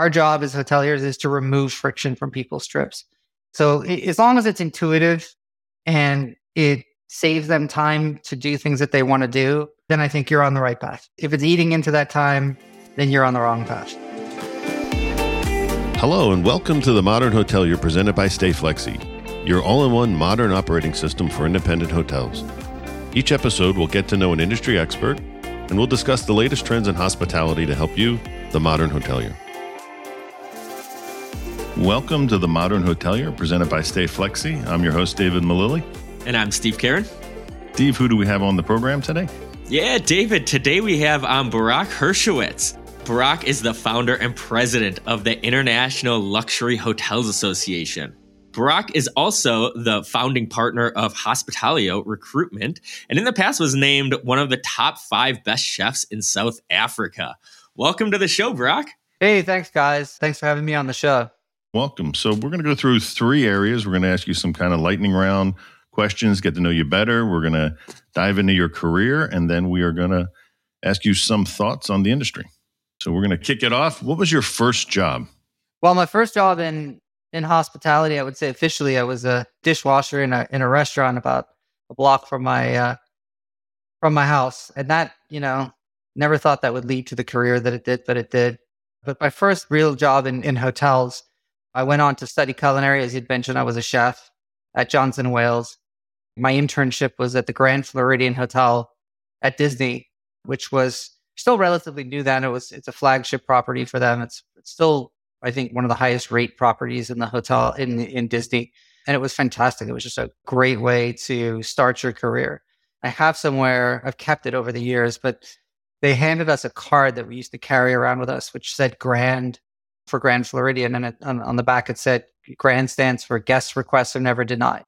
Our job as hoteliers is to remove friction from people's trips. So as long as it's intuitive and it saves them time to do things that they want to do, then I think you're on the right path. If it's eating into that time, then you're on the wrong path. Hello, and welcome to the Modern Hotelier presented by StayFlexi, your all in one modern operating system for independent hotels. Each episode we'll get to know an industry expert, and we'll discuss the latest trends in hospitality to help you, the modern hotelier. Welcome to the Modern Hotelier presented by StayFlexi. I'm your host, David Malilly. And I'm Steve Karen. Steve, who do we have on the program today? Yeah, David, today we have um, Barak Hirschowitz. Barak is the founder and president of the International Luxury Hotels Association. Barak is also the founding partner of Hospitalio Recruitment, and in the past was named one of the top five best chefs in South Africa. Welcome to the show, Barak. Hey, thanks, guys. Thanks for having me on the show. Welcome. So, we're going to go through three areas. We're going to ask you some kind of lightning round questions, get to know you better. We're going to dive into your career, and then we are going to ask you some thoughts on the industry. So we're going to kick it off. What was your first job? Well, my first job in in hospitality, I would say officially, I was a dishwasher in a in a restaurant about a block from my uh, from my house, and that you know never thought that would lead to the career that it did, but it did. But my first real job in in hotels, I went on to study culinary. As you'd mentioned, I was a chef at Johnson Wales, my internship was at the Grand Floridian Hotel at Disney, which was still relatively new then. It was it's a flagship property for them. It's, it's still I think one of the highest rate properties in the hotel in in Disney, and it was fantastic. It was just a great way to start your career. I have somewhere I've kept it over the years, but they handed us a card that we used to carry around with us, which said Grand for Grand Floridian, and it, on, on the back it said Grand stands for guest requests are never denied.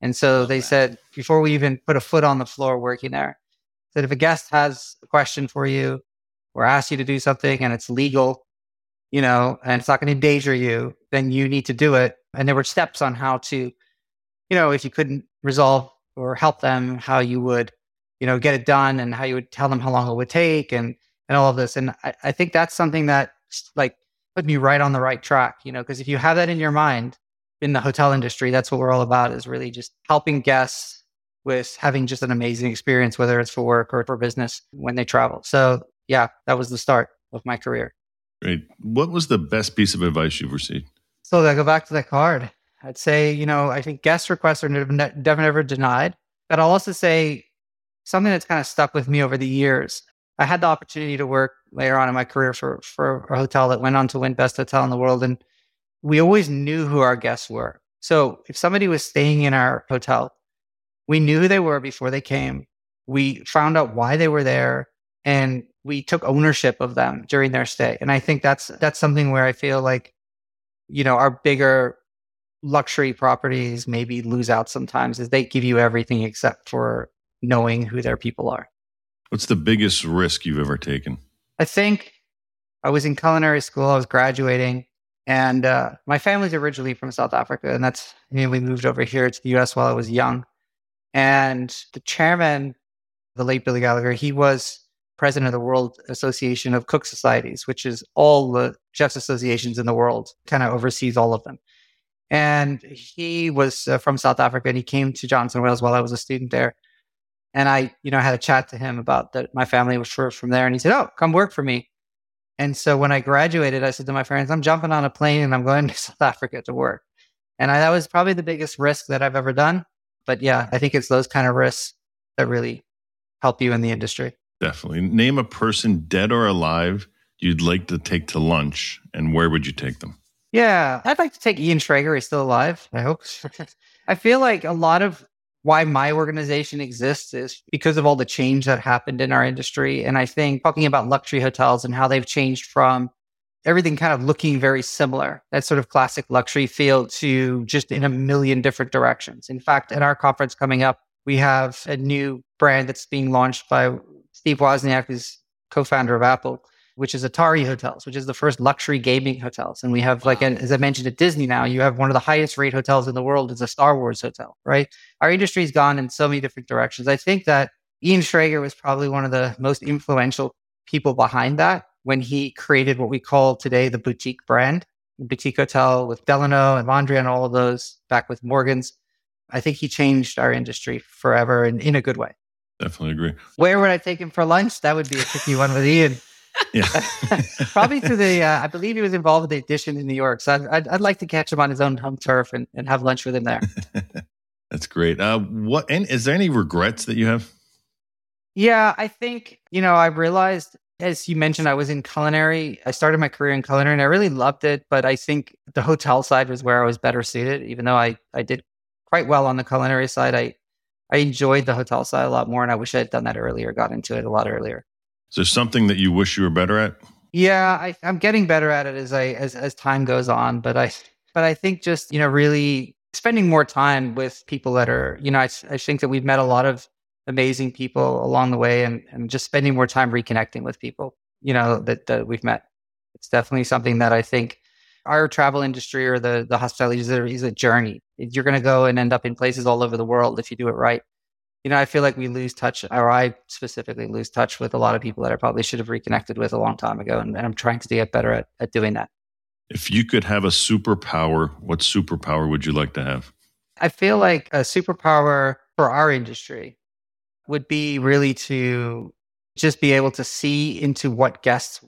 And so they said, before we even put a foot on the floor working there, that if a guest has a question for you or asks you to do something and it's legal, you know, and it's not going to endanger you, then you need to do it. And there were steps on how to, you know, if you couldn't resolve or help them, how you would, you know, get it done and how you would tell them how long it would take and, and all of this. And I, I think that's something that like put me right on the right track, you know, because if you have that in your mind, in the hotel industry, that's what we're all about is really just helping guests with having just an amazing experience, whether it's for work or for business when they travel. So, yeah, that was the start of my career. Great. What was the best piece of advice you've received? So, I go back to that card. I'd say, you know, I think guest requests are never, never denied. But I'll also say something that's kind of stuck with me over the years. I had the opportunity to work later on in my career for, for a hotel that went on to win Best Hotel in the World. And we always knew who our guests were. So if somebody was staying in our hotel, we knew who they were before they came. We found out why they were there and we took ownership of them during their stay. And I think that's that's something where I feel like, you know, our bigger luxury properties maybe lose out sometimes is they give you everything except for knowing who their people are. What's the biggest risk you've ever taken? I think I was in culinary school, I was graduating and uh, my family's originally from South Africa, and that's I mean, we moved over here to the US while I was young. And the chairman, the late Billy Gallagher, he was president of the World Association of Cook Societies, which is all the chefs associations in the world, kind of oversees all of them. And he was uh, from South Africa, and he came to Johnson Wales while I was a student there. And I, you know, had a chat to him about that. My family was from there, and he said, "Oh, come work for me." And so when I graduated, I said to my friends, I'm jumping on a plane and I'm going to South Africa to work. And I, that was probably the biggest risk that I've ever done. But yeah, I think it's those kind of risks that really help you in the industry. Definitely. Name a person, dead or alive, you'd like to take to lunch, and where would you take them? Yeah, I'd like to take Ian Schrager. He's still alive, I hope. I feel like a lot of why my organization exists is because of all the change that happened in our industry. And I think talking about luxury hotels and how they've changed from everything kind of looking very similar, that sort of classic luxury feel to just in a million different directions. In fact, at our conference coming up, we have a new brand that's being launched by Steve Wozniak, who's co-founder of Apple which is Atari Hotels, which is the first luxury gaming hotels. And we have, like, as I mentioned at Disney now, you have one of the highest rate hotels in the world is a Star Wars hotel, right? Our industry's gone in so many different directions. I think that Ian Schrager was probably one of the most influential people behind that. when he created what we call today the boutique brand, the boutique hotel with Delano and Mondrian and all of those back with Morgan's. I think he changed our industry forever and in a good way. Definitely agree. Where would I take him for lunch? That would be a tricky one with Ian. Yeah. Probably to the, uh, I believe he was involved with the edition in New York. So I'd, I'd, I'd, like to catch him on his own home turf and, and have lunch with him there. That's great. Uh, what, and is there any regrets that you have? Yeah, I think, you know, I realized, as you mentioned, I was in culinary. I started my career in culinary and I really loved it. But I think the hotel side was where I was better suited, even though I, I did quite well on the culinary side. I, I enjoyed the hotel side a lot more and I wish I had done that earlier, got into it a lot earlier. Is there something that you wish you were better at? Yeah, I, I'm getting better at it as I as as time goes on. But I but I think just you know really spending more time with people that are you know I, I think that we've met a lot of amazing people along the way, and and just spending more time reconnecting with people you know that that we've met. It's definitely something that I think our travel industry or the the hospitality a, is a journey. You're going to go and end up in places all over the world if you do it right you know, I feel like we lose touch, or I specifically lose touch with a lot of people that I probably should have reconnected with a long time ago. And, and I'm trying to get better at, at doing that. If you could have a superpower, what superpower would you like to have? I feel like a superpower for our industry would be really to just be able to see into what guests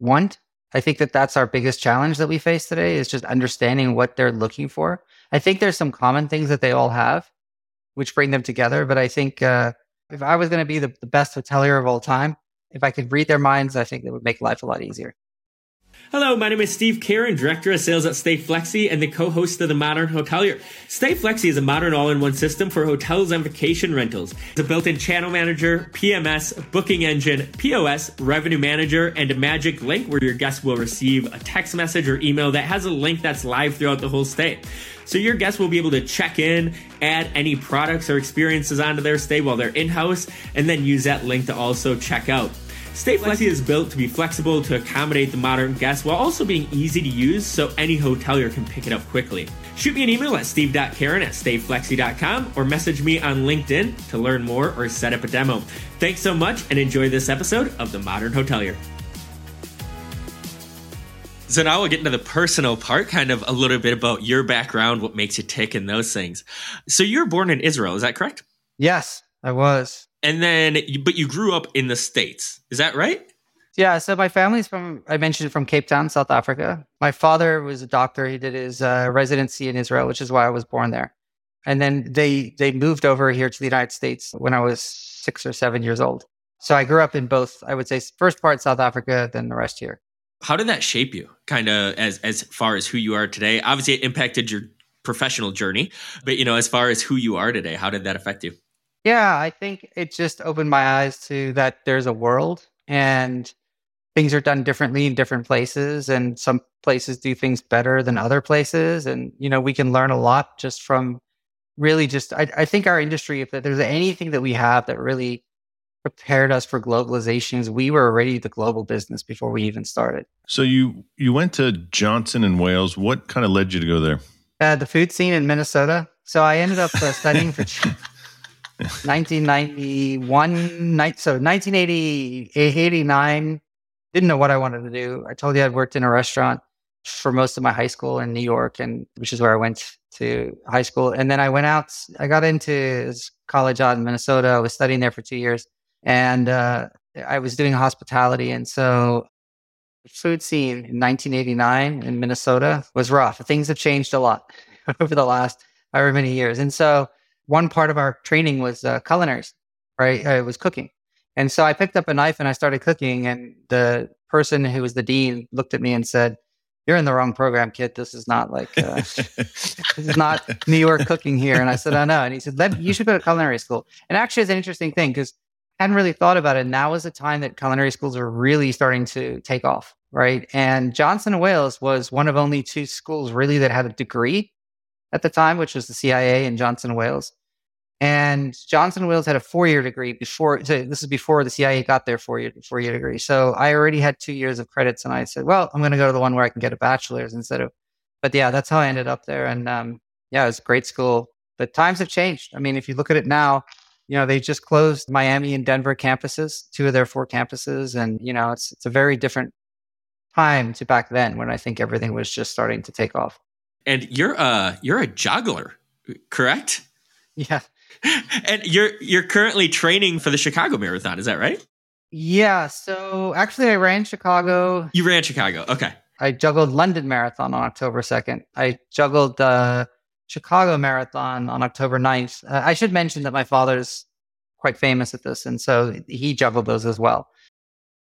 want. I think that that's our biggest challenge that we face today is just understanding what they're looking for. I think there's some common things that they all have, which bring them together. But I think uh, if I was going to be the, the best hotelier of all time, if I could read their minds, I think it would make life a lot easier. Hello, my name is Steve Karen, Director of Sales at StayFlexi and the co-host of The Modern Hotelier. StayFlexi is a modern all-in-one system for hotels and vacation rentals. It's a built-in channel manager, PMS, booking engine, POS, revenue manager, and a magic link where your guests will receive a text message or email that has a link that's live throughout the whole stay. So your guests will be able to check in, add any products or experiences onto their stay while they're in-house, and then use that link to also check out. StayFlexi is built to be flexible to accommodate the modern guest while also being easy to use so any hotelier can pick it up quickly. Shoot me an email at steve.karen at stayflexi.com or message me on LinkedIn to learn more or set up a demo. Thanks so much and enjoy this episode of The Modern Hotelier. So now we'll get into the personal part, kind of a little bit about your background, what makes you tick, and those things. So you were born in Israel, is that correct? Yes, I was and then but you grew up in the states. Is that right? Yeah so my family's from i mentioned from cape town south africa. My father was a doctor. He did his uh, residency in israel which is why i was born there. And then they they moved over here to the united states when i was six or seven years old. So i grew up in both i would say first part south africa then the rest here. How did that shape you kind of as as far as who you are today? Obviously it impacted your professional journey but you know as far as who you are today how did that affect you yeah, I think it just opened my eyes to that there's a world and things are done differently in different places and some places do things better than other places. And you know we can learn a lot just from really just I, I think our industry if there's anything that we have that really prepared us for globalization is we were already the global business before we even started. So you you went to johnson and wales. What kind of led you to go there? Uh, the food scene in minnesota. So i ended up uh, studying for 1991, so 1980, 89. Didn't know what I wanted to do. I told you I'd worked in a restaurant for most of my high school in New York, and which is where I went to high school. And then I went out. I got into college out in Minnesota. I was studying there for two years, and uh, I was doing hospitality. And so, the food scene in 1989 in Minnesota was rough. Things have changed a lot over the last however many years, and so one part of our training was uh, culinary, right? Uh, it was cooking. And so I picked up a knife and I started cooking. And the person who was the dean looked at me and said, You're in the wrong program, kid. This is not like, uh, this is not New York cooking here. And I said, I know. And he said, You should go to culinary school. And actually, it's an interesting thing because I hadn't really thought about it. Now is the time that culinary schools are really starting to take off, right? And Johnson and Wales was one of only two schools really that had a degree at the time, which was the CIA and Johnson and Wales. And Johnson Wales had a four year degree before. So this is before the CIA got their four year four year degree. So I already had two years of credits, and I said, "Well, I'm going to go to the one where I can get a bachelor's instead of." But yeah, that's how I ended up there. And um, yeah, it was a great school. But times have changed. I mean, if you look at it now, you know they just closed Miami and Denver campuses, two of their four campuses, and you know it's it's a very different time to back then when I think everything was just starting to take off. And you're a you're a juggler, correct? Yeah. And you're you're currently training for the Chicago Marathon, is that right? Yeah. So actually, I ran Chicago. You ran Chicago. Okay. I juggled London Marathon on October 2nd. I juggled the Chicago Marathon on October 9th. Uh, I should mention that my father's quite famous at this, and so he juggled those as well.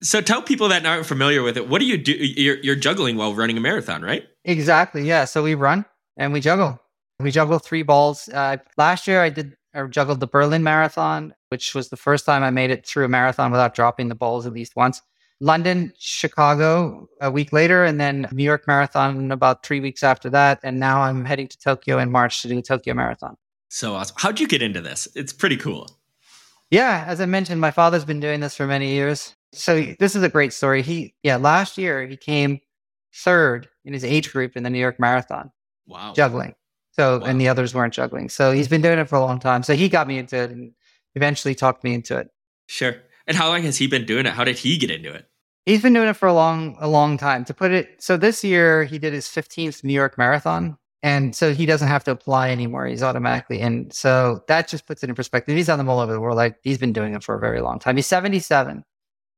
So tell people that aren't familiar with it. What do you do? You're, you're juggling while running a marathon, right? Exactly. Yeah. So we run and we juggle. We juggle three balls. Uh, last year, I did. I juggled the Berlin Marathon, which was the first time I made it through a marathon without dropping the balls at least once. London, Chicago a week later, and then New York Marathon about three weeks after that. And now I'm heading to Tokyo in March to do the Tokyo Marathon. So awesome. How'd you get into this? It's pretty cool. Yeah, as I mentioned, my father's been doing this for many years. So this is a great story. He, yeah, last year he came third in his age group in the New York Marathon. Wow. Juggling. So, Wow. and the others weren't juggling. So he's been doing it for a long time. So he got me into it and eventually talked me into it. Sure. And how long has he been doing it? How did he get into it? He's been doing it for a long, a long time. To put it, so this year he did his 15th New York Marathon, and so he doesn't have to apply anymore. He's automatically in. So that just puts it in perspective. He's done them all over the world. Like he's been doing it for a very long time. He's 77.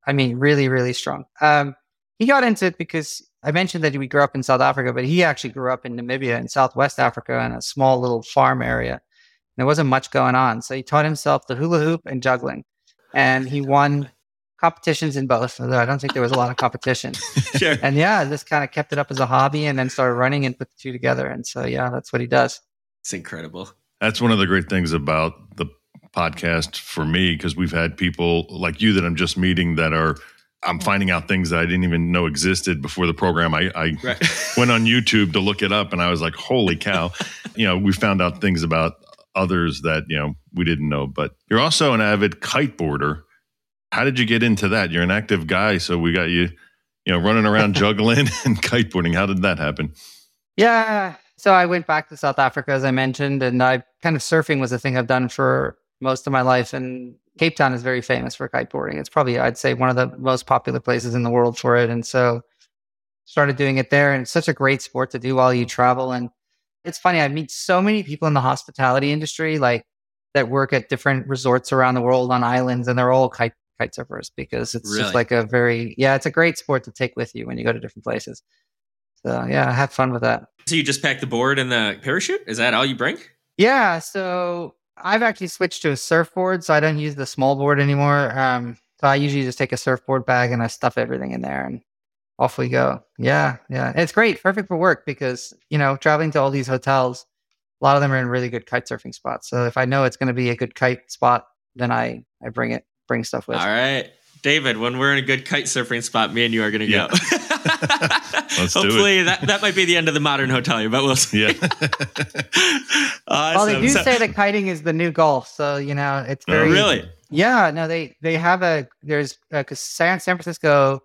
I mean, really, really strong. Um, he got into it because I mentioned that we grew up in South Africa, but he actually grew up in Namibia in Southwest Africa in a small little farm area. And there wasn't much going on. So he taught himself the hula hoop and juggling. And he won competitions in both, although I don't think there was a lot of competition. Sure. and yeah, just kind of kept it up as a hobby and then started running and put the two together. And so, yeah, that's what he does. It's incredible. That's one of the great things about the podcast for me because we've had people like you that I'm just meeting that are I'm finding out things that I didn't even know existed before the program. I, I Right. went on YouTube to look it up and I was like, holy cow. you know, we found out things about others that, you know, we didn't know. But you're also an avid kiteboarder. How did you get into that? You're an active guy, so we got you, you know, running around juggling and kiteboarding. How did that happen? Yeah. So I went back to South Africa, as I mentioned, and I kind of surfing was a thing I've done for most of my life. And Cape Town is very famous for kiteboarding. It's probably, I'd say, one of the most popular places in the world for it. And so started doing it there. And it's such a great sport to do while you travel. And it's funny, I meet so many people in the hospitality industry, like that work at different resorts around the world on islands, and they're all kite kite surfers because it's Really? just like a very yeah, it's a great sport to take with you when you go to different places. So yeah, have fun with that. So you just pack the board and the parachute? Is that all you bring? Yeah, so I've actually switched to a surfboard, so I don't use the small board anymore. Um, so I usually just take a surfboard bag and I stuff everything in there, and off we go. Yeah, yeah, it's great, perfect for work because you know traveling to all these hotels, a lot of them are in really good kite surfing spots. So if I know it's going to be a good kite spot, then I I bring it, bring stuff with. All right. David, when we're in a good kite surfing spot, me and you are going to Yeah. go. Let's do it. Hopefully that, that might be the end of the modern hotel, but we'll see. Yeah. Well, they do So- say that kiting is the new golf, so you know it's Oh, very really? Yeah, no, they they have a there's because San San Francisco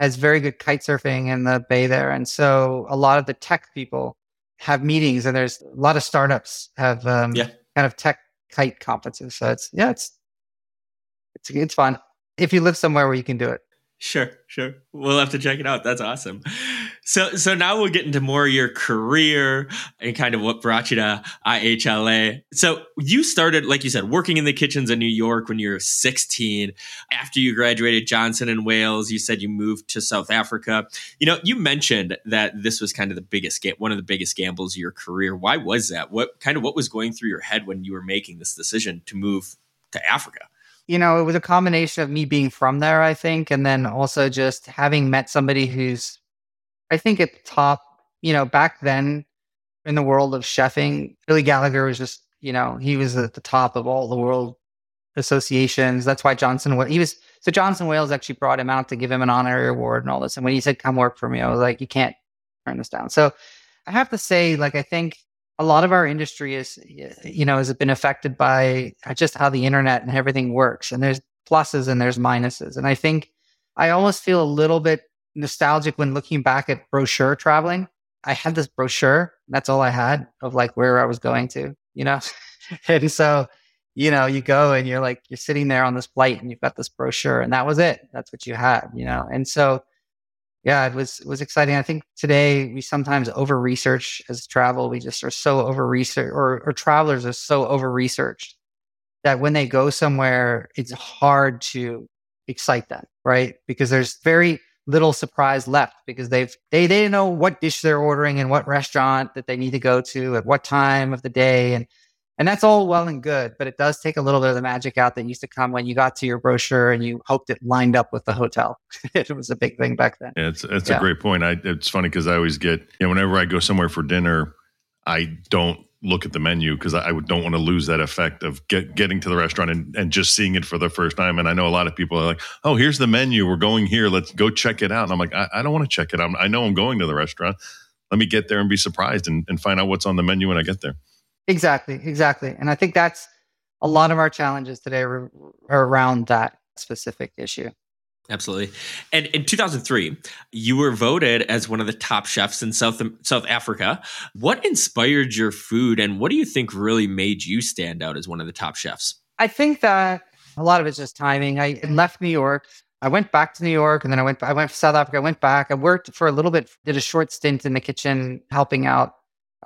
has very good kite surfing in the bay there, and so a lot of the tech people have meetings, and there's a lot of startups have um, Yeah. kind of tech kite conferences. So it's yeah, it's it's it's fun if you live somewhere where you can do it. Sure, sure. We'll have to check it out. That's awesome. So, so now we'll get into more of your career and kind of what brought you to IHLA. So you started, like you said, working in the kitchens in New York when you were 16. After you graduated Johnson and Wales, you said you moved to South Africa. You know, you mentioned that this was kind of the biggest, one of the biggest gambles of your career. Why was that? What kind of what was going through your head when you were making this decision to move to Africa? you know, it was a combination of me being from there, I think, and then also just having met somebody who's, I think, at the top. You know, back then in the world of chefing, Billy Gallagher was just, you know, he was at the top of all the world associations. That's why Johnson, he was, so Johnson Wales actually brought him out to give him an honorary award and all this. And when he said, come work for me, I was like, you can't turn this down. So I have to say, like, I think a lot of our industry is you know has been affected by just how the internet and everything works and there's pluses and there's minuses and i think i almost feel a little bit nostalgic when looking back at brochure traveling i had this brochure that's all i had of like where i was going to you know and so you know you go and you're like you're sitting there on this flight and you've got this brochure and that was it that's what you had you know and so yeah, it was it was exciting. I think today we sometimes over research as travel. We just are so over research, or, or travelers are so over researched that when they go somewhere, it's hard to excite them, right? Because there's very little surprise left because they've they they know what dish they're ordering and what restaurant that they need to go to at what time of the day and and that's all well and good, but it does take a little bit of the magic out that used to come when you got to your brochure and you hoped it lined up with the hotel. it was a big thing back then. Yeah, it's it's yeah. a great point. I, it's funny because I always get, you know, whenever I go somewhere for dinner, I don't look at the menu because I, I don't want to lose that effect of get, getting to the restaurant and, and just seeing it for the first time. And I know a lot of people are like, oh, here's the menu. We're going here. Let's go check it out. And I'm like, I, I don't want to check it out. I know I'm going to the restaurant. Let me get there and be surprised and, and find out what's on the menu when I get there. Exactly, exactly. And I think that's a lot of our challenges today are, around that specific issue. Absolutely. And in 2003, you were voted as one of the top chefs in South South Africa. What inspired your food and what do you think really made you stand out as one of the top chefs? I think that a lot of it's just timing. I left New York. I went back to New York and then I went I went to South Africa. I went back. I worked for a little bit, did a short stint in the kitchen helping out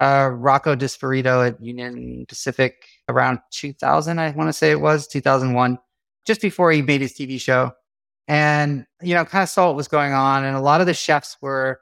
uh, Rocco DiSpirito at Union Pacific around 2000, I want to say it was 2001, just before he made his TV show. And, you know, kind of saw what was going on. And a lot of the chefs were,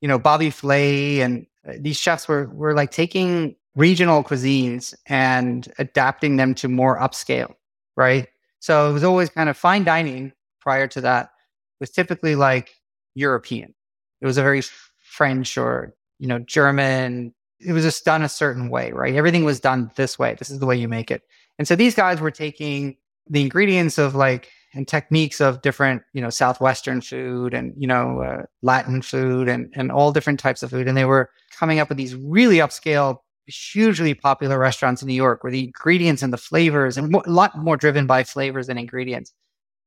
you know, Bobby Flay and uh, these chefs were, were like taking regional cuisines and adapting them to more upscale, right? So it was always kind of fine dining prior to that was typically like European. It was a very French or, you know, German, it was just done a certain way, right? Everything was done this way. This is the way you make it. And so these guys were taking the ingredients of like and techniques of different, you know, southwestern food and you know uh, Latin food and and all different types of food, and they were coming up with these really upscale, hugely popular restaurants in New York, where the ingredients and the flavors and a lot more driven by flavors than ingredients.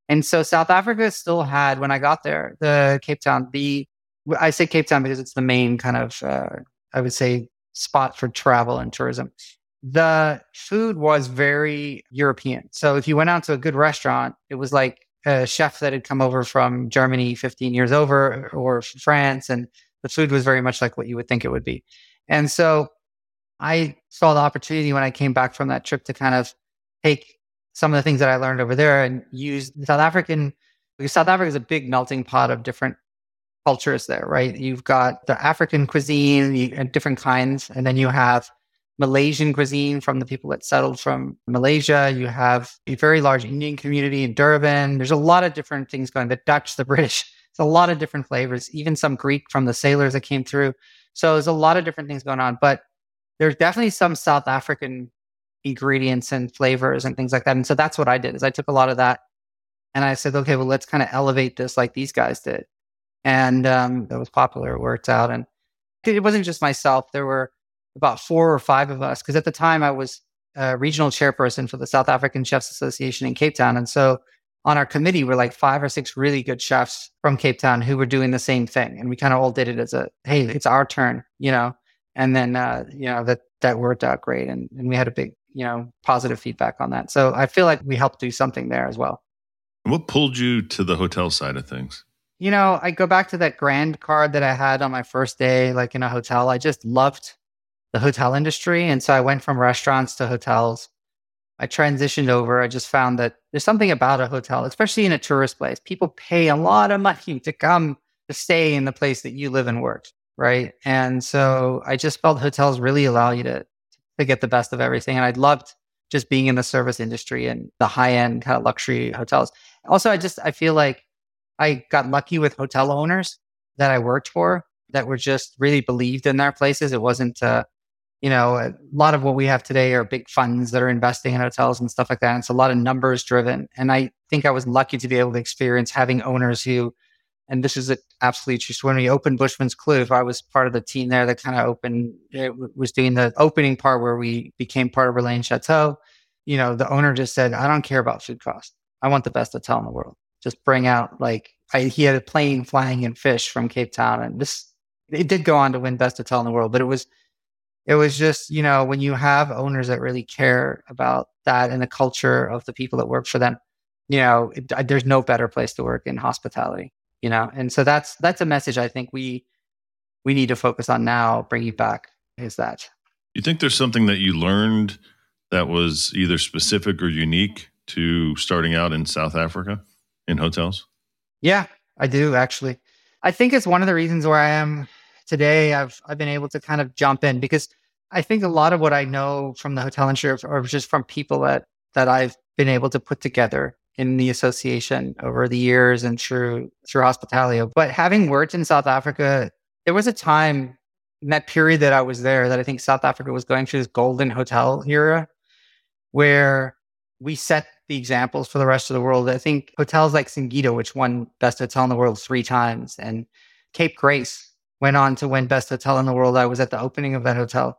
And so South Africa still had, when I got there, the Cape Town, the I say Cape Town because it's the main kind of, uh, I would say, spot for travel and tourism. The food was very European. So if you went out to a good restaurant, it was like a chef that had come over from Germany 15 years over or France. And the food was very much like what you would think it would be. And so I saw the opportunity when I came back from that trip to kind of take some of the things that I learned over there and use South African, because South Africa is a big melting pot of different cultures there, right? You've got the African cuisine and different kinds, and then you have Malaysian cuisine from the people that settled from Malaysia. You have a very large Indian community in Durban. There's a lot of different things going. The Dutch, the British. It's a lot of different flavors. Even some Greek from the sailors that came through. So there's a lot of different things going on. But there's definitely some South African ingredients and flavors and things like that. And so that's what I did. Is I took a lot of that and I said, okay, well, let's kind of elevate this like these guys did and um, it was popular. It worked out, and it wasn't just myself. There were about four or five of us because at the time I was a regional chairperson for the South African Chefs Association in Cape Town, and so on our committee were like five or six really good chefs from Cape Town who were doing the same thing, and we kind of all did it as a hey, it's our turn, you know. And then uh, you know that that worked out great, and and we had a big you know positive feedback on that. So I feel like we helped do something there as well. What pulled you to the hotel side of things? you know, I go back to that grand card that I had on my first day, like in a hotel. I just loved the hotel industry. And so I went from restaurants to hotels. I transitioned over. I just found that there's something about a hotel, especially in a tourist place. People pay a lot of money to come to stay in the place that you live and work. Right. And so I just felt hotels really allow you to, to get the best of everything. And I loved just being in the service industry and the high end kind of luxury hotels. Also, I just, I feel like I got lucky with hotel owners that I worked for that were just really believed in their places. It wasn't, uh, you know, a lot of what we have today are big funds that are investing in hotels and stuff like that. And it's a lot of numbers driven. And I think I was lucky to be able to experience having owners who, and this is absolutely true. So when we opened Bushman's Kloof, I was part of the team there that kind of opened, eh, it was doing the opening part where we became part of Relais Châteaux. You know, the owner just said, I don't care about food cost. I want the best hotel in the world just bring out like I, he had a plane flying in fish from Cape Town, and this it did go on to win best hotel in the world, but it was it was just you know when you have owners that really care about that and the culture of the people that work for them, you know, it, there's no better place to work in hospitality. you know, and so that's that's a message I think we we need to focus on now, bringing back is that. You think there's something that you learned that was either specific or unique to starting out in South Africa in hotels? Yeah, I do actually. I think it's one of the reasons where I am today. I've I've been able to kind of jump in because I think a lot of what I know from the hotel industry or just from people that that I've been able to put together in the association over the years and through through hospitality. But having worked in South Africa, there was a time in that period that I was there that I think South Africa was going through this golden hotel era where we set the examples for the rest of the world. I think hotels like Singita, which won best hotel in the world three times, and Cape Grace went on to win best hotel in the world. I was at the opening of that hotel.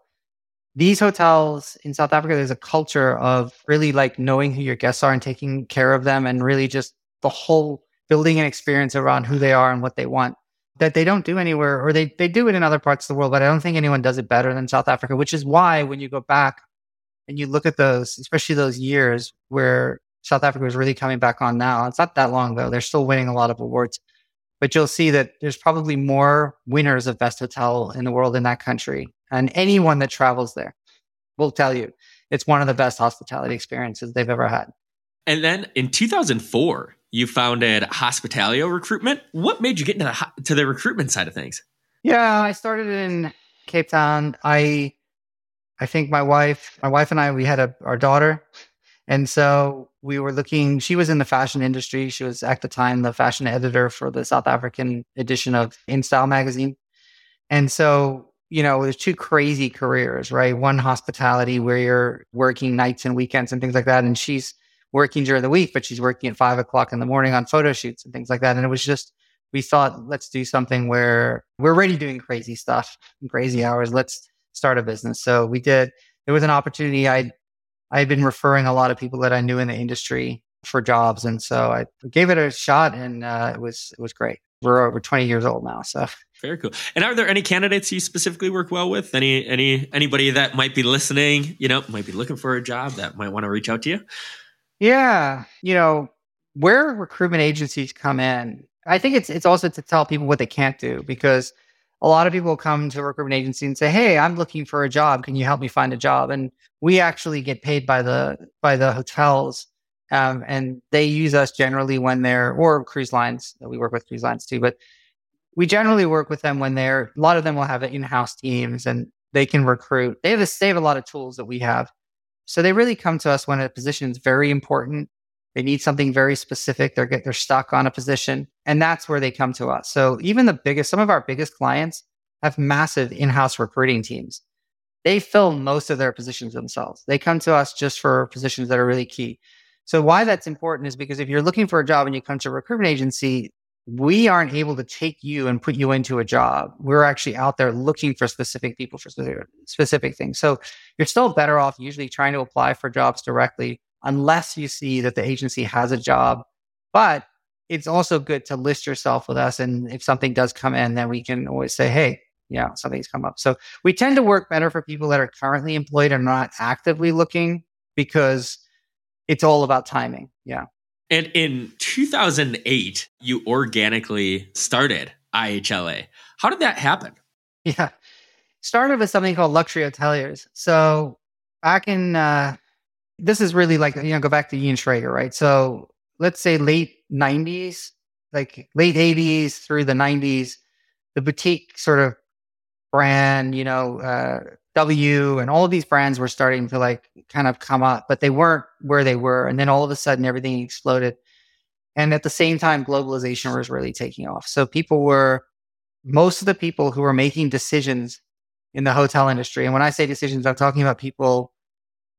These hotels in South Africa, there's a culture of really like knowing who your guests are and taking care of them and really just the whole building an experience around who they are and what they want that they don't do anywhere or they, they do it in other parts of the world, but I don't think anyone does it better than South Africa, which is why when you go back and you look at those, especially those years where South Africa was really coming back on now, it's not that long ago. They're still winning a lot of awards, but you'll see that there's probably more winners of best hotel in the world in that country. And anyone that travels there will tell you it's one of the best hospitality experiences they've ever had. And then in 2004, you founded Hospitalio Recruitment. What made you get into the, to the recruitment side of things? Yeah, I started in Cape Town. I I think my wife, my wife and I, we had a our daughter, and so we were looking. She was in the fashion industry. She was at the time the fashion editor for the South African edition of In Style magazine, and so you know, there's two crazy careers, right? One hospitality where you're working nights and weekends and things like that, and she's working during the week, but she's working at five o'clock in the morning on photo shoots and things like that. And it was just, we thought, let's do something where we're already doing crazy stuff, crazy hours. Let's start a business. So we did. It was an opportunity. I I had been referring a lot of people that I knew in the industry for jobs, and so I gave it a shot, and uh, it was it was great. We're over 20 years old now, so very cool. And are there any candidates you specifically work well with? Any any anybody that might be listening, you know, might be looking for a job that might want to reach out to you? Yeah, you know, where recruitment agencies come in, I think it's it's also to tell people what they can't do because a lot of people come to a recruitment agency and say, "Hey, I'm looking for a job. Can you help me find a job?" And we actually get paid by the by the hotels, um, and they use us generally when they're or cruise lines. We work with cruise lines too, but we generally work with them when they're. A lot of them will have in-house teams and they can recruit. They have a, they have a lot of tools that we have so they really come to us when a position is very important. They need something very specific. They're get, they're stuck on a position, and that's where they come to us. So even the biggest, some of our biggest clients have massive in-house recruiting teams. They fill most of their positions themselves. They come to us just for positions that are really key. So why that's important is because if you're looking for a job and you come to a recruitment agency, we aren't able to take you and put you into a job. We're actually out there looking for specific people for specific, specific things. So you're still better off usually trying to apply for jobs directly unless you see that the agency has a job. But it's also good to list yourself with us. And if something does come in, then we can always say, hey, yeah, something's come up. So we tend to work better for people that are currently employed and not actively looking because it's all about timing. Yeah. And in 2008, you organically started IHLA. How did that happen? Yeah. Started with something called Luxury Hoteliers. So back in, uh, this is really like, you know, go back to Ian Schrager, right? So let's say late 90s, like late 80s through the 90s, the boutique sort of brand, you know, uh, W and all of these brands were starting to like kind of come up, but they weren't where they were. And then all of a sudden everything exploded. And at the same time, globalization was really taking off. So people were, most of the people who were making decisions in the hotel industry. And when I say decisions, I'm talking about people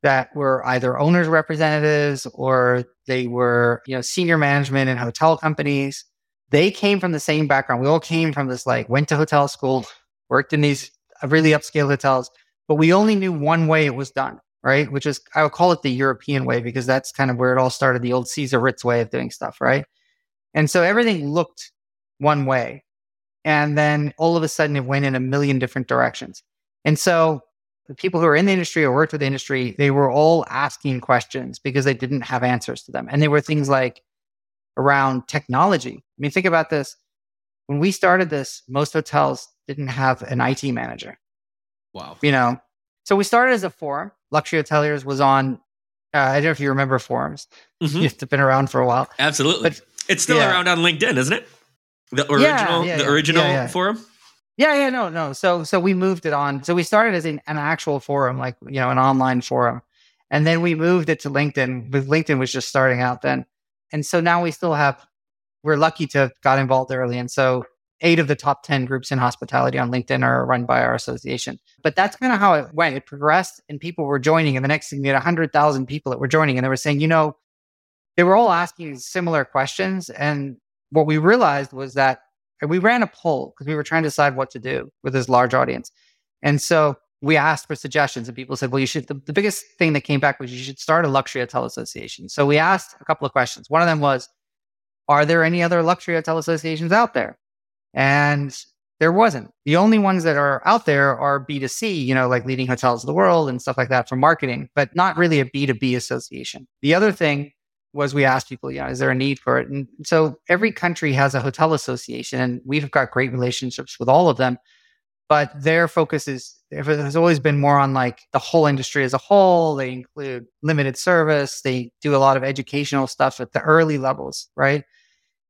that were either owners representatives or they were, you know, senior management in hotel companies. They came from the same background. We all came from this, like, went to hotel school, worked in these uh, really upscale hotels, but we only knew one way it was done, right? Which is, I would call it the European way because that's kind of where it all started, the old Caesar Ritz way of doing stuff, right? And so everything looked one way. And then all of a sudden it went in a million different directions. And so the people who are in the industry or worked with the industry, they were all asking questions because they didn't have answers to them. And they were things like around technology. I mean, think about this. when we started this, most hotels didn't have an IT manager. Wow. You know, so we started as a forum. Luxury Hoteliers was on. Uh, I don't know if you remember forums. Mhm. You've been around for a while. Absolutely. But- it's still yeah. around on LinkedIn, isn't it? The original, yeah, the yeah. original Yeah, yeah. forum. Yeah, yeah, no, no. So, so we moved it on. So we started as an, an actual forum, like you know, an online forum, and then we moved it to LinkedIn. With LinkedIn was just starting out then, and so now we still have. We're lucky to have got involved early, and so eight of the top ten groups in hospitality on LinkedIn are run by our association. But that's kind of how it went. It progressed, and people were joining, and the next thing you had hundred thousand people that were joining, and they were saying, you know, they were all asking similar questions, and what we realized was that and we ran a poll because we were trying to decide what to do with this large audience. And so we asked for suggestions, and people said, well, you should. The, the biggest thing that came back was you should start a luxury hotel association. So we asked a couple of questions. One of them was, are there any other luxury hotel associations out there? And there wasn't. The only ones that are out there are B2C, you know, like leading hotels of the world and stuff like that for marketing, but not really a B2B association. The other thing was we asked people, you know, is there a need for it? And so every country has a hotel association, and we've got great relationships with all of them. But their focus is has always been more on like the whole industry as a whole. They include limited service. They do a lot of educational stuff at the early levels, right?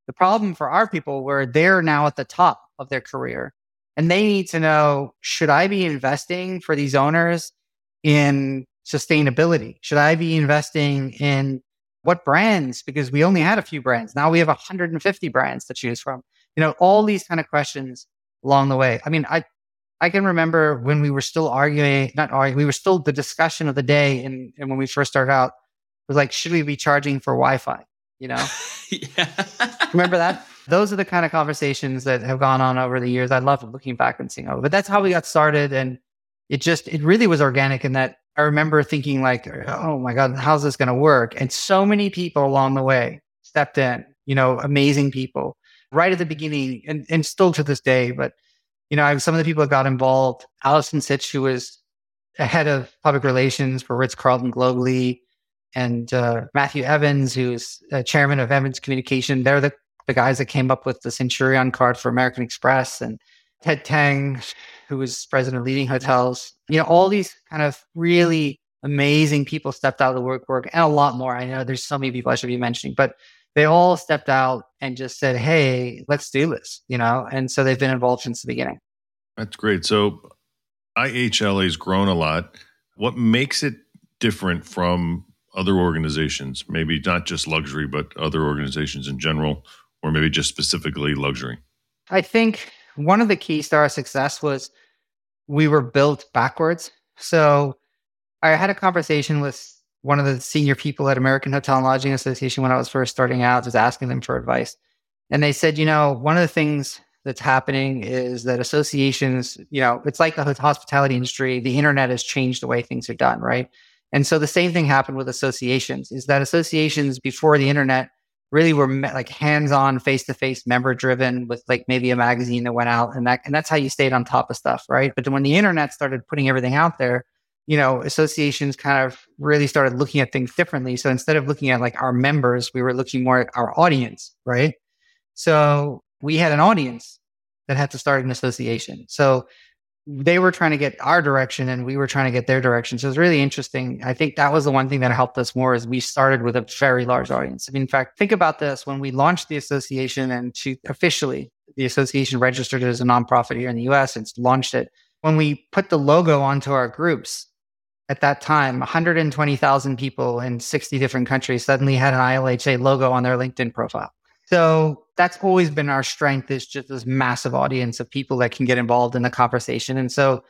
The problem for our people where they're now at the top of their career and they need to know should I be investing for these owners in sustainability? Should I be investing in what brands? Because we only had a few brands. Now we have 150 brands to choose from. You know, all these kind of questions along the way. I mean, I I can remember when we were still arguing, not arguing, we were still the discussion of the day and, and when we first started out was like, should we be charging for Wi-Fi? You know? Remember that? Those are the kind of conversations that have gone on over the years. I love looking back and seeing, oh, but that's how we got started. And it just, it really was organic in that I remember thinking like, oh my God, how's this going to work? And so many people along the way stepped in, you know, amazing people right at the beginning and, and still to this day. But, you know, I, some of the people that got involved, Allison Sitch, who was head of public relations for Ritz Carlton globally, and uh, Matthew Evans, who's uh, chairman of Evans Communication. They're the, the guys that came up with the Centurion card for American Express, and Ted Teng, who was president of Leading Hotels. You know, all these kind of really amazing people stepped out of the work work and a lot more. I know there's so many people I should be mentioning, but they all stepped out and just said, "Hey, let's do this," you know. And so they've been involved since the beginning. That's great. So IHLA has grown a lot. What makes it different from other organizations? Maybe not just luxury, but other organizations in general, or maybe just specifically luxury. I think one of the keys to our success was we were built backwards. So I had a conversation with one of the senior people at American Hotel and Lodging Association when I was first starting out, just asking them for advice. And they said, you know, one of the things that's happening is that associations, you know, it's like the hospitality industry, the internet has changed the way things are done, right? And so the same thing happened with associations is that associations before the internet really were me- like hands-on face-to-face member driven with like maybe a magazine that went out and that and that's how you stayed on top of stuff right? But then when the internet started putting everything out there you know associations kind of really started looking at things differently. So instead of looking at like our members we were looking more at our audience right? So we had an audience that had to start an association. So they were trying to get our direction and we were trying to get their direction. So it's really interesting. I think that was the one thing that helped us more is we started with a very large audience. I mean, in fact, think about this when we launched the association and to officially the association registered as a nonprofit here in the US and launched it. When we put the logo onto our groups at that time, 120,000 people in 60 different countries suddenly had an ILHA logo on their LinkedIn profile. So that's always been our strength is just this massive audience of people that can get involved in the conversation. And so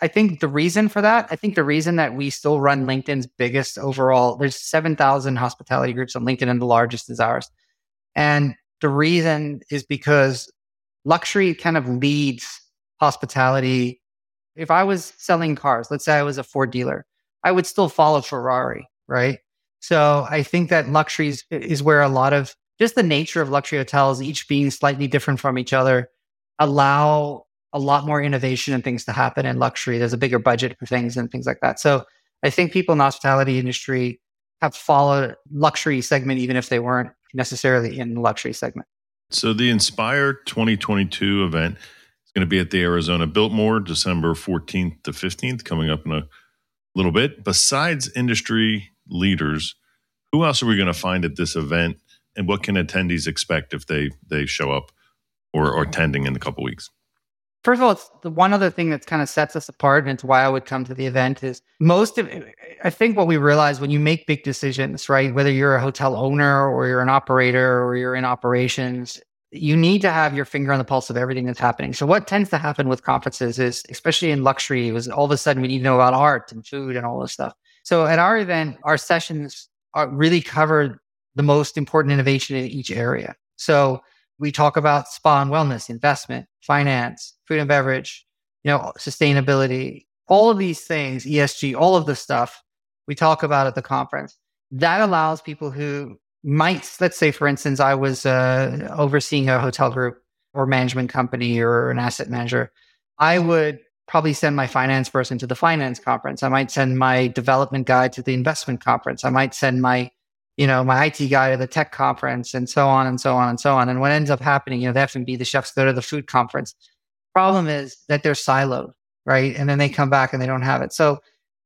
I think the reason for that, I think the reason that we still run LinkedIn's biggest overall, there's 7,000 hospitality groups on LinkedIn and the largest is ours. And the reason is because luxury kind of leads hospitality. If I was selling cars, let's say I was a Ford dealer, I would still follow Ferrari, right? So I think that luxury is, is where a lot of just the nature of luxury hotels, each being slightly different from each other, allow a lot more innovation and things to happen in luxury. There's a bigger budget for things and things like that. So I think people in the hospitality industry have followed luxury segment, even if they weren't necessarily in the luxury segment. So the Inspire 2022 event is going to be at the Arizona Biltmore, December 14th to 15th, coming up in a little bit. Besides industry leaders, who else are we going to find at this event, and what can attendees expect if they they show up or are attending in a couple weeks? First of all, it's the one other thing that kind of sets us apart, and it's why I would come to the event is most of. I think what we realize when you make big decisions, right? Whether you're a hotel owner or you're an operator or you're in operations, you need to have your finger on the pulse of everything that's happening. So what tends to happen with conferences is, especially in luxury, was all of a sudden we need to know about art and food and all this stuff. So at our event, our sessions are really cover the most important innovation in each area. So we talk about spa and wellness, investment, finance, food and beverage, you know, sustainability, all of these things, ESG, all of the stuff we talk about at the conference. That allows people who might, let's say, for instance, I was uh, overseeing a hotel group or management company or an asset manager. I would probably send my finance person to the finance conference. I might send my development guy to the investment conference. I might send my you know, my IT guy to the tech conference and so on and so on and so on. And what ends up happening, you know, they have to be the chefs go to the food conference. Problem is that they're siloed, right? And then they come back and they don't have it. So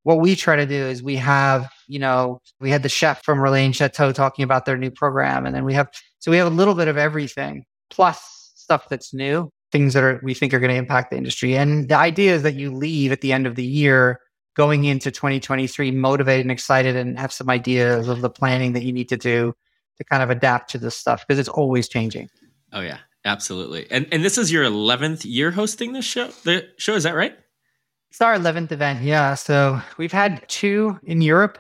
what we try to do is we have, you know, we had the chef from Relais Châteaux talking about their new program. And then we have, so we have a little bit of everything plus stuff that's new, things that are, we think are going to impact the industry. And the idea is that you leave at the end of the year going into 2023 motivated and excited and have some ideas of the planning that you need to do to kind of adapt to this stuff because it's always changing. Oh yeah, absolutely. And and this is your 11th year hosting this show. The show is that right? It's our 11th event. Yeah. So we've had two in Europe.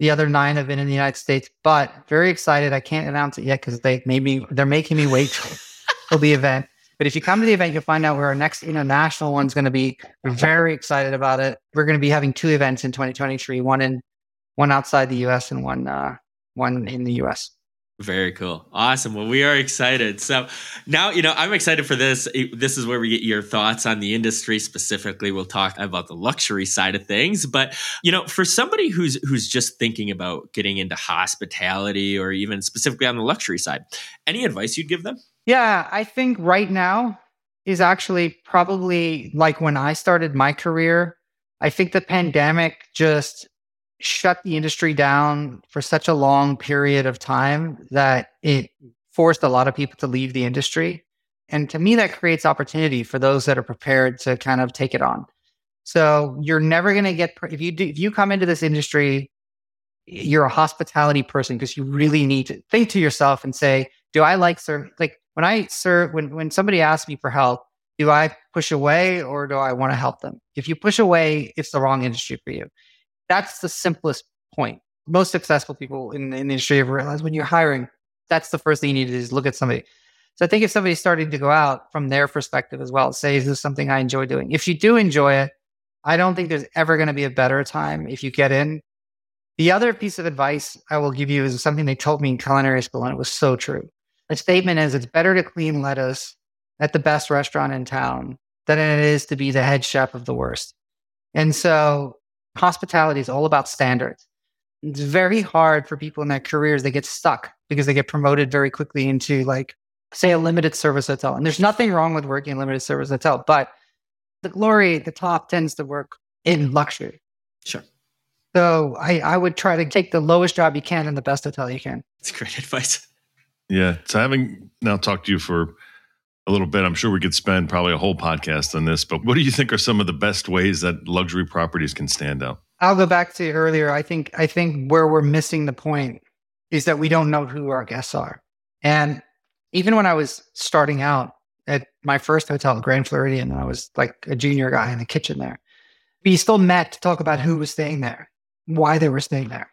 The other nine have been in the United States, but very excited. I can't announce it yet because they made me, they're making me wait till the event. But if you come to the event, you'll find out where our next international one's going to be. We're very excited about it. We're going to be having two events in 2023, one in one outside the US and one uh, one in the US. Very cool. Awesome. Well, we are excited. So now, you know, I'm excited for this. This is where we get your thoughts on the industry specifically. We'll talk about the luxury side of things, but you know, for somebody who's who's just thinking about getting into hospitality or even specifically on the luxury side, any advice you'd give them? Yeah, I think right now is actually probably like when I started my career. I think the pandemic just shut the industry down for such a long period of time that it forced a lot of people to leave the industry. And to me, that creates opportunity for those that are prepared to kind of take it on. So you're never going to get if you do, if you come into this industry, you're a hospitality person because you really need to think to yourself and say, do I like serve like when I serve, when, when somebody asks me for help, do I push away or do I want to help them? If you push away, it's the wrong industry for you. That's the simplest point. Most successful people in, in the industry have realized when you're hiring, that's the first thing you need to do is look at somebody. So I think if somebody's starting to go out from their perspective as well, say, is this something I enjoy doing? If you do enjoy it, I don't think there's ever going to be a better time if you get in. The other piece of advice I will give you is something they told me in culinary school, and it was so true. The statement is it's better to clean lettuce at the best restaurant in town than it is to be the head chef of the worst. And so hospitality is all about standards. It's very hard for people in their careers. They get stuck because they get promoted very quickly into like, say, a limited service hotel. And there's nothing wrong with working in limited service hotel, but the glory, the top tends to work in luxury. Sure. So I, I would try to take the lowest job you can in the best hotel you can. It's great advice. Yeah. So having now talked to you for a little bit, I'm sure we could spend probably a whole podcast on this, but what do you think are some of the best ways that luxury properties can stand out? I'll go back to earlier. I think I think where we're missing the point is that we don't know who our guests are. And even when I was starting out at my first hotel, Grand Floridian, and I was like a junior guy in the kitchen there. We still met to talk about who was staying there, why they were staying there.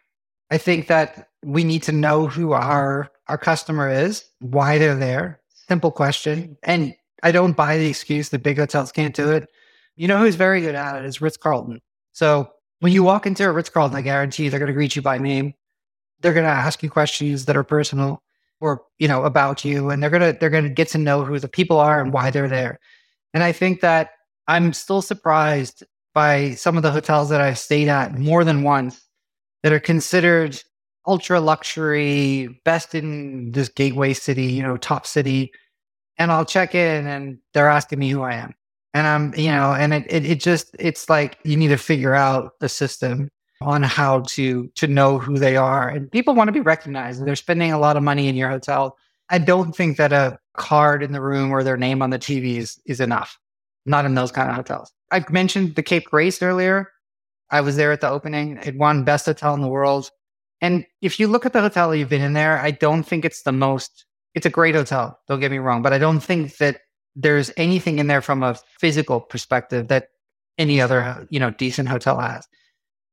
I think that we need to know who our our customer is, why they're there. Simple question. And I don't buy the excuse that big hotels can't do it. You know who's very good at it is Ritz Carlton. So when you walk into a Ritz Carlton, I guarantee they're going to greet you by name. They're going to ask you questions that are personal or you know about you, and they're gonna they're gonna get to know who the people are and why they're there. And I think that I'm still surprised by some of the hotels that I've stayed at more than once that are considered ultra luxury, best in this gateway city, you know, top city. And I'll check in and they're asking me who I am. And I'm, you know, and it, it, it just, it's like you need to figure out the system on how to to know who they are. And people want to be recognized. They're spending a lot of money in your hotel. I don't think that a card in the room or their name on the TV is, is enough. Not in those kind of hotels. I've mentioned the Cape Grace earlier. I was there at the opening. It won best hotel in the world. And if you look at the hotel you've been in there, I don't think it's the most, it's a great hotel. Don't get me wrong, but I don't think that there's anything in there from a physical perspective that any other, you know, decent hotel has.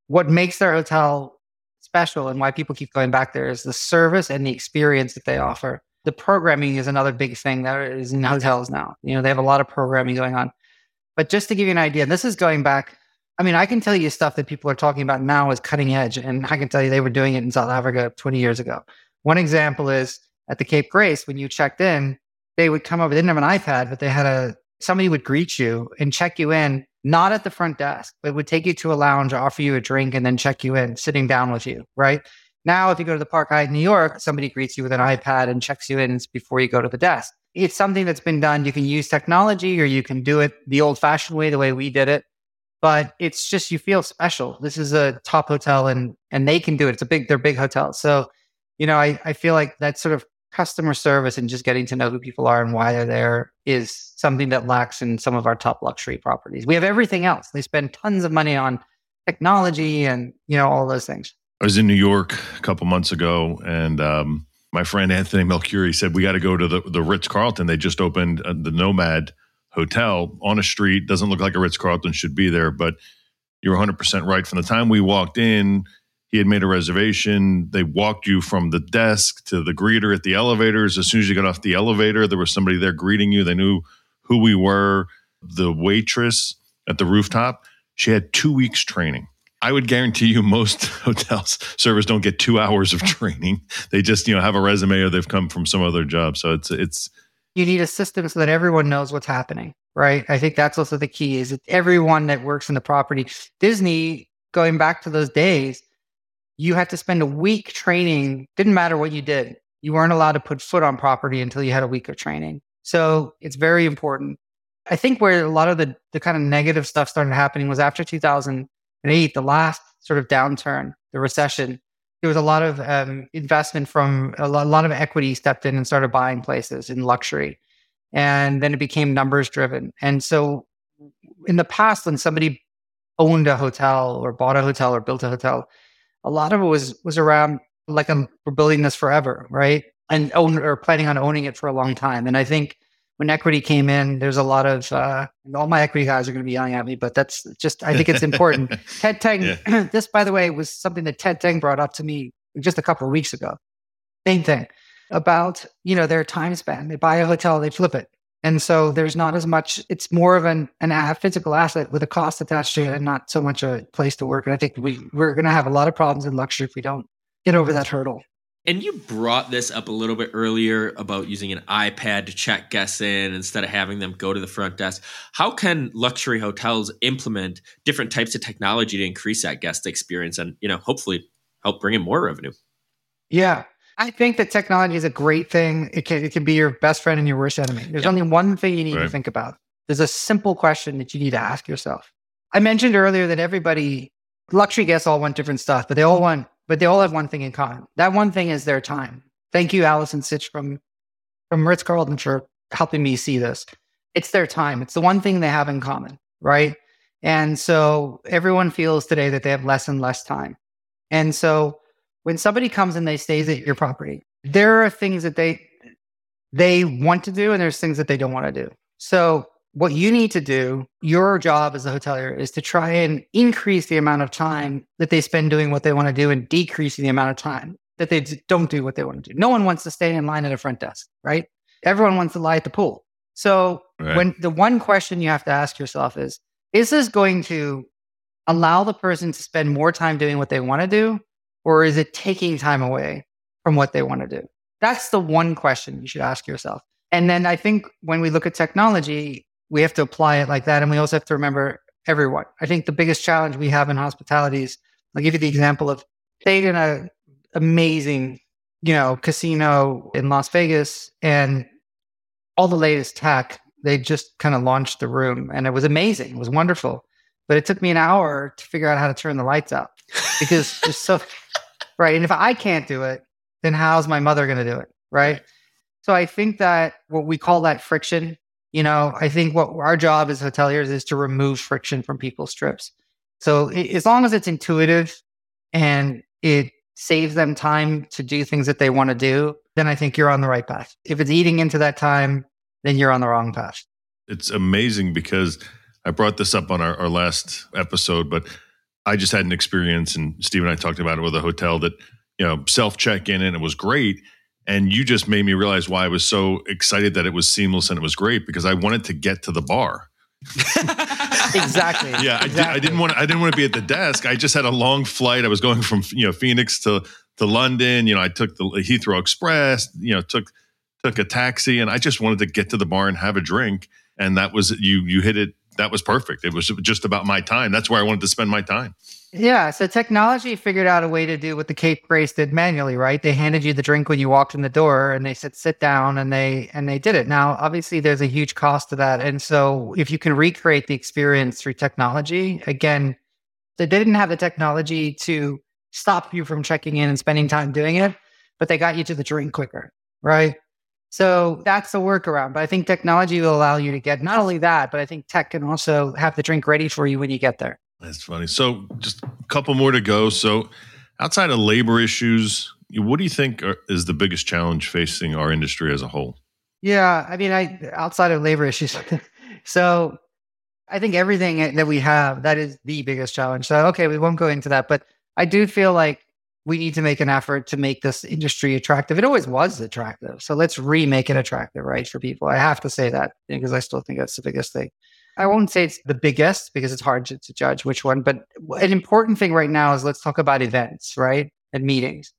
What makes their hotel special and why people keep going back there is the service and the experience that they offer. The programming is another big thing that is in hotels now. You know, they have a lot of programming going on. But just to give you an idea, this is going back I mean, I can tell you stuff that people are talking about now is cutting edge, and I can tell you they were doing it in South Africa 20 years ago. One example is at the Cape Grace, when you checked in, they would come over. They didn't have an iPad, but they had a somebody would greet you and check you in, not at the front desk, but would take you to a lounge, offer you a drink, and then check you in, sitting down with you, right? Now, if you go to the Park Hyatt in New York, somebody greets you with an iPad and checks you in before you go to the desk. It's something that's been done. You can use technology or you can do it the old fashioned way, the way we did it but it's just you feel special. This is a top hotel and and they can do it. It's a big they're big hotels. So, you know, I, I feel like that sort of customer service and just getting to know who people are and why they're there is something that lacks in some of our top luxury properties. We have everything else. They spend tons of money on technology and you know all those things. I was in New York a couple months ago, and um, my friend Anthony Melchiorri said we got to go to the the Ritz Carlton. They just opened uh, the Nomad hotel on a street. Doesn't look like a Ritz Carlton should be there, but you're 100% right. From the time we walked in, he had made a reservation. They walked you from the desk to the greeter at the elevators. As soon as you got off the elevator, there was somebody there greeting you. They knew who we were. The waitress at the rooftop, she had two weeks training. I would guarantee you most hotels servers don't get two hours of training. They just, you know, have a resume or they've come from some other job. So it's it's you need a system so that everyone knows what's happening, right? I think that's also the key is that everyone that works in the property. Disney, going back to those days, you had to spend a week training. Didn't matter what you did. You weren't allowed to put foot on property until you had a week of training. So it's very important. I think where a lot of the, the kind of negative stuff started happening was after 2008, the last sort of downturn, the recession there was a lot of um, investment from a lot, a lot, of equity stepped in and started buying places in luxury. And then it became numbers driven. And so in the past, when somebody owned a hotel or bought a hotel or built a hotel, a lot of it was was around like I'm, we're building this forever, right? And own or planning on owning it for a long time. And I think when equity came in, there's a lot of uh, all my equity guys are going to be yelling at me, but that's just I think it's important. Ted Teng, yeah. this by the way was something that Ted Teng brought up to me just a couple of weeks ago. Same thing about you know their time span. They buy a hotel, they flip it, and so there's not as much. It's more of an an a physical asset with a cost attached to it, and not so much a place to work. And I think we we're going to have a lot of problems in luxury if we don't get over that hurdle. And you brought this up a little bit earlier about using an iPad to check guests in instead of having them go to the front desk. How can luxury hotels implement different types of technology to increase that guest experience and, you know, hopefully help bring in more revenue? Yeah. I think that technology is a great thing. It can, it can be your best friend and your worst enemy. There's yep. only one thing you need right. to think about. There's a simple question that you need to ask yourself. I mentioned earlier that everybody, luxury guests all want different stuff, but they all want but they all have one thing in common. That one thing is their time. Thank you, Allison Sitch from from Ritz Carlton for helping me see this. It's their time. It's the one thing they have in common, right? And so everyone feels today that they have less and less time. And so when somebody comes and they stays at your property, there are things that they they want to do and there's things that they don't want to do. So what you need to do, your job as a hotelier, is to try and increase the amount of time that they spend doing what they want to do and decreasing the amount of time that they don't do what they want to do. No one wants to stay in line at a front desk, right? Everyone wants to lie at the pool. So right. when the one question you have to ask yourself is, is this going to allow the person to spend more time doing what they want to do? Or is it taking time away from what they want to do? That's the one question you should ask yourself. And then I think when we look at technology, we have to apply it like that. And we also have to remember everyone. I think the biggest challenge we have in hospitality is I'll give you the example of stayed in a amazing, you know, casino in Las Vegas and all the latest tech. They just kind of launched the room and it was amazing. It was wonderful. But it took me an hour to figure out how to turn the lights out because just so, right. And if I can't do it, then how's my mother going to do it? Right. So I think that what we call that friction, you know, I think what our job as hoteliers is to remove friction from people's trips. So as long as it's intuitive and it saves them time to do things that they want to do, then I think you're on the right path. If it's eating into that time, then you're on the wrong path. It's amazing because I brought this up on our, our last episode, but I just had an experience, and Steve and I talked about it with a hotel that, you know, self check in and it was great. And you just made me realize why I was so excited that it was seamless and it was great because I wanted to get to the bar. exactly. Yeah, exactly. I, did, I didn't want. I didn't want to be at the desk. I just had a long flight. I was going from you know Phoenix to to London. You know, I took the Heathrow Express. You know, took took a taxi, and I just wanted to get to the bar and have a drink. And that was you. You hit it. That was perfect. It was just about my time. That's where I wanted to spend my time. Yeah. So technology figured out a way to do what the Cape Grace did manually, right? They handed you the drink when you walked in the door and they said, sit down and they, and they did it. Now, obviously there's a huge cost to that. And so if you can recreate the experience through technology, again, they didn't have the technology to stop you from checking in and spending time doing it, but they got you to the drink quicker, right? So that's a workaround. But I think technology will allow you to get not only that, but I think tech can also have the drink ready for you when you get there. That's funny. So, just a couple more to go. So, outside of labor issues, what do you think are, is the biggest challenge facing our industry as a whole? Yeah, I mean, I outside of labor issues. so, I think everything that we have that is the biggest challenge. So, okay, we won't go into that, but I do feel like we need to make an effort to make this industry attractive. It always was attractive. So let's remake it attractive, right, for people. I have to say that because I still think that's the biggest thing. I won't say it's the biggest because it's hard to, to, judge which one, but an important thing right now is let's talk about events, right? And meetings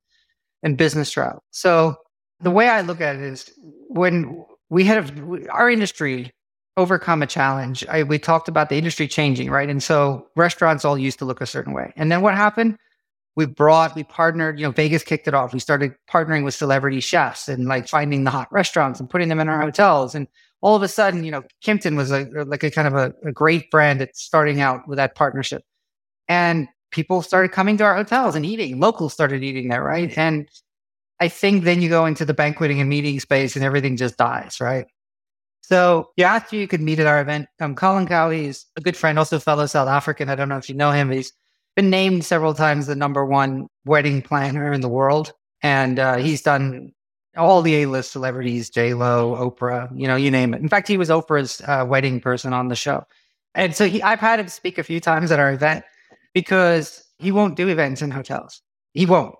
and business travel. So the way I look at it is when we had a, our industry overcome a challenge, I, we talked about the industry changing, right? And so restaurants all used to look a certain way. And then what happened? We brought, we partnered, you know, Vegas kicked it off. We started partnering with celebrity chefs and like finding the hot restaurants and putting them in our hotels. And all of a sudden, you know, Kimpton was a, like a kind of a, a great brand at starting out with that partnership. And people started coming to our hotels and eating. Locals started eating there, right? And I think then you go into the banqueting and meeting space and everything just dies, right? So you asked you could meet at our event. Um, Colin Cowie is a good friend, also fellow South African. I don't know if you know him. He's been named several times the number one wedding planner in the world. And uh, he's done all the A-list celebrities, J Lo, Oprah, you know, you name it. In fact, he was Oprah's uh, wedding person on the show, and so he, I've had him speak a few times at our event because he won't do events in hotels. He won't.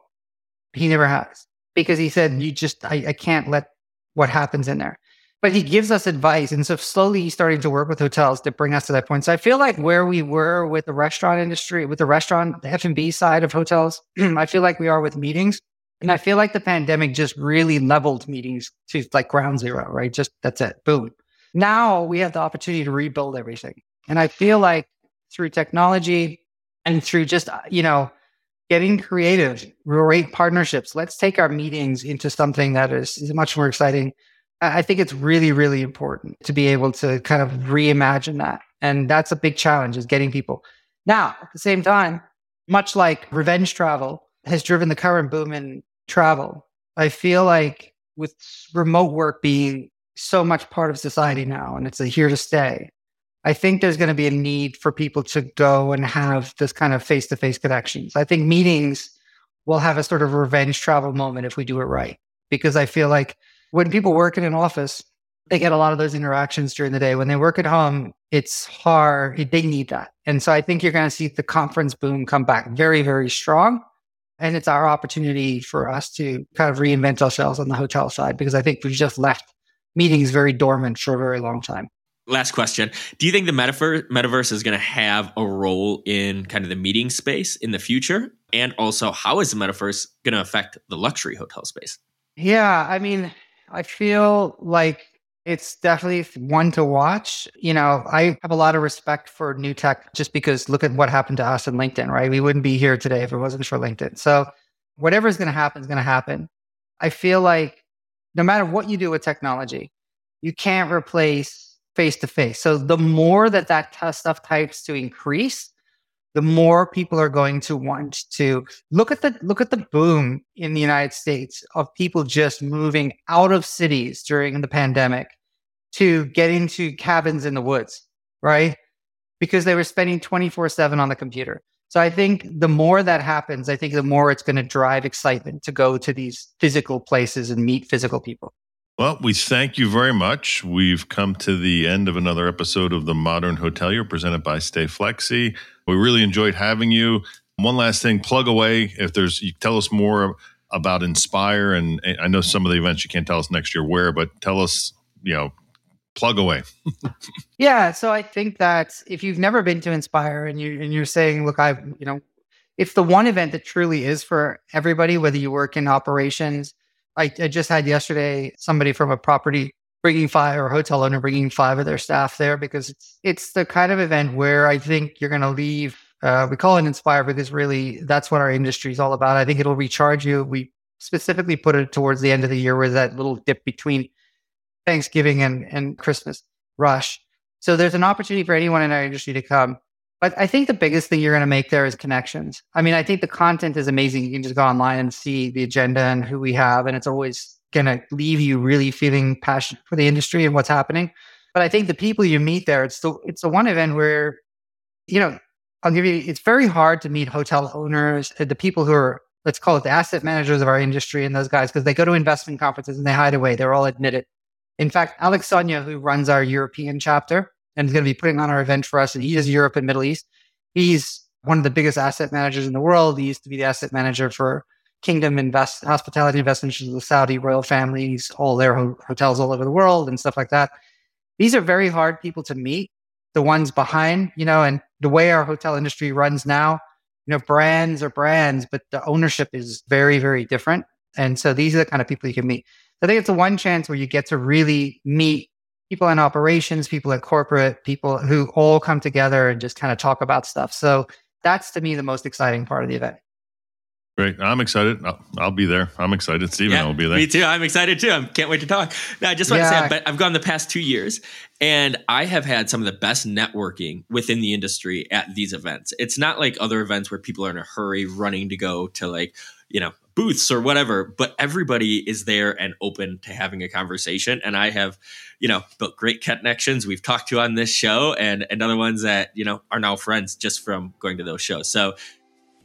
He never has because he said you just I, I can't let what happens in there. But he gives us advice, and so slowly he's starting to work with hotels to bring us to that point. So I feel like where we were with the restaurant industry, with the restaurant, the F and B side of hotels, I feel like we are with meetings and I feel like the pandemic just really leveled meetings to like ground zero, right? Just that's it. Boom. Now we have the opportunity to rebuild everything. And I feel like through technology and through just, uh, you know, getting creative, great partnerships, let's take our meetings into something that is, is much more exciting. I think it's really, really important to be able to kind of reimagine that. And that's a big challenge is getting people. Now, at the same time, much like revenge travel has driven the current boom in travel. I feel like with remote work being so much part of society now and it's a here to stay, I think there's going to be a need for people to go and have this kind of face to face connections. I think meetings will have a sort of revenge travel moment if we do it right. Because I feel like when people work in an office, they get a lot of those interactions during the day. When they work at home, it's hard. They need that. And so I think you're going to see the conference boom come back very, very strong. And it's our opportunity for us to kind of reinvent ourselves on the hotel side because I think we've just left meetings very dormant for a very long time. Last question. Do you think the metaverse, metaverse is going to have a role in kind of the meeting space in the future? And also, how is the metaverse going to affect the luxury hotel space? Yeah, I mean, I feel like it's definitely one to watch. You know, I have a lot of respect for new tech just because look at what happened to us in LinkedIn, right? We wouldn't be here today if it wasn't for LinkedIn. So whatever is going to happen is going to happen. I feel like no matter what you do with technology, you can't replace face to face. So the more that that stuff types to increase, the more people are going to want to look at the look at the boom in the United States of people just moving out of cities during the pandemic to get into cabins in the woods, right? Because they were spending 24/7 on the computer. So I think the more that happens, I think the more it's going to drive excitement to go to these physical places and meet physical people. Well, we thank you very much. We've come to the end of another episode of the Modern Hotelier presented by StayFlexi. We really enjoyed having you. One last thing, plug away if there's you tell us more about Inspire and I know some of the events you can't tell us next year where, but tell us, you know, plug away. yeah, so I think that if you've never been to Inspire and you and you're saying, look, I've you know, it's the one event that truly is for everybody, whether you work in operations. I, I just had yesterday somebody from a property bringing five or hotel owner bringing five of their staff there because it's it's the kind of event where I think you're going to leave. Uh, we call it Inspire because really that's what our industry is all about. I think it'll recharge you. We specifically put it towards the end of the year where that little dip between Thanksgiving and, and Christmas rush. So there's an opportunity for anyone in our industry to come. But I think the biggest thing you're going to make there is connections. I mean, I think the content is amazing. You can just go online and see the agenda and who we have, and it's always going to leave you really feeling passionate for the industry and what's happening. But I think the people you meet there, it's the it's the one event where, you know, I'll give you. It's very hard to meet hotel owners, uh, the people who are let's call it the asset managers of our industry, and those guys because they go to investment conferences and they hide away. They're all admitted. In fact, Alex Sonia, who runs our European chapter and is going to be putting on our event for us, and he does Europe and Middle East. He's one of the biggest asset managers in the world. He used to be the asset manager for Kingdom Invest Hospitality Investments, the Saudi royal families, all their ho- hotels all over the world and stuff like that. These are very hard people to meet. The ones behind, you know, and the way our hotel industry runs now, you know, brands are brands, but the ownership is very, very different. And so these are the kind of people you can meet. I think it's the one chance where you get to really meet people in operations, people at corporate, people who all come together and just kind of talk about stuff. So that's to me the most exciting part of the event. Great. I'm excited. I'll, I'll, be there. I'm excited. Steven yeah, will be there. Me too. I'm excited too. I can't wait to talk. Now, I just want yeah. to say, but I've gone the past two years and I have had some of the best networking within the industry at these events. It's not like other events where people are in a hurry running to go to like, you know, booths or whatever, but everybody is there and open to having a conversation. And I have, you know, built great connections we've talked to on this show and, and other ones that, you know, are now friends just from going to those shows. So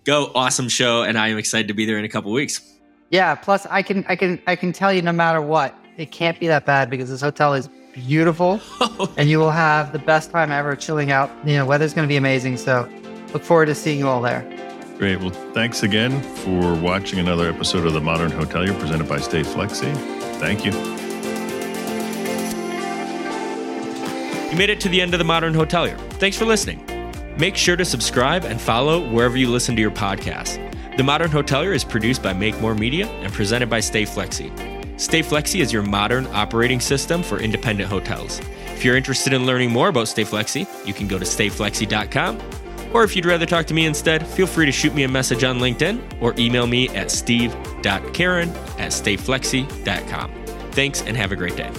go awesome show. And I am excited to be there in a couple weeks. Yeah. Plus I can, I can, I can tell you no matter what, it can't be that bad because this hotel is beautiful oh. and you will have the best time ever chilling out. You know, weather's going to be amazing. So look forward to seeing you all there. Great. Well, thanks again for watching another episode of The Modern Hotelier presented by StayFlexi. Thank you. You made it to the end of The Modern Hotelier. Thanks for listening. Make sure to subscribe and follow wherever you listen to your podcast. The Modern Hotelier is produced by Make More Media and presented by StayFlexi. Stay Flexi is your modern operating system for independent hotels. If you're interested in learning more about StayFlexi, you can go to stayflexi.com or if you'd rather talk to me instead, feel free to shoot me a message on LinkedIn or email me at steve.karen at stayflexi.com. Thanks and have a great day.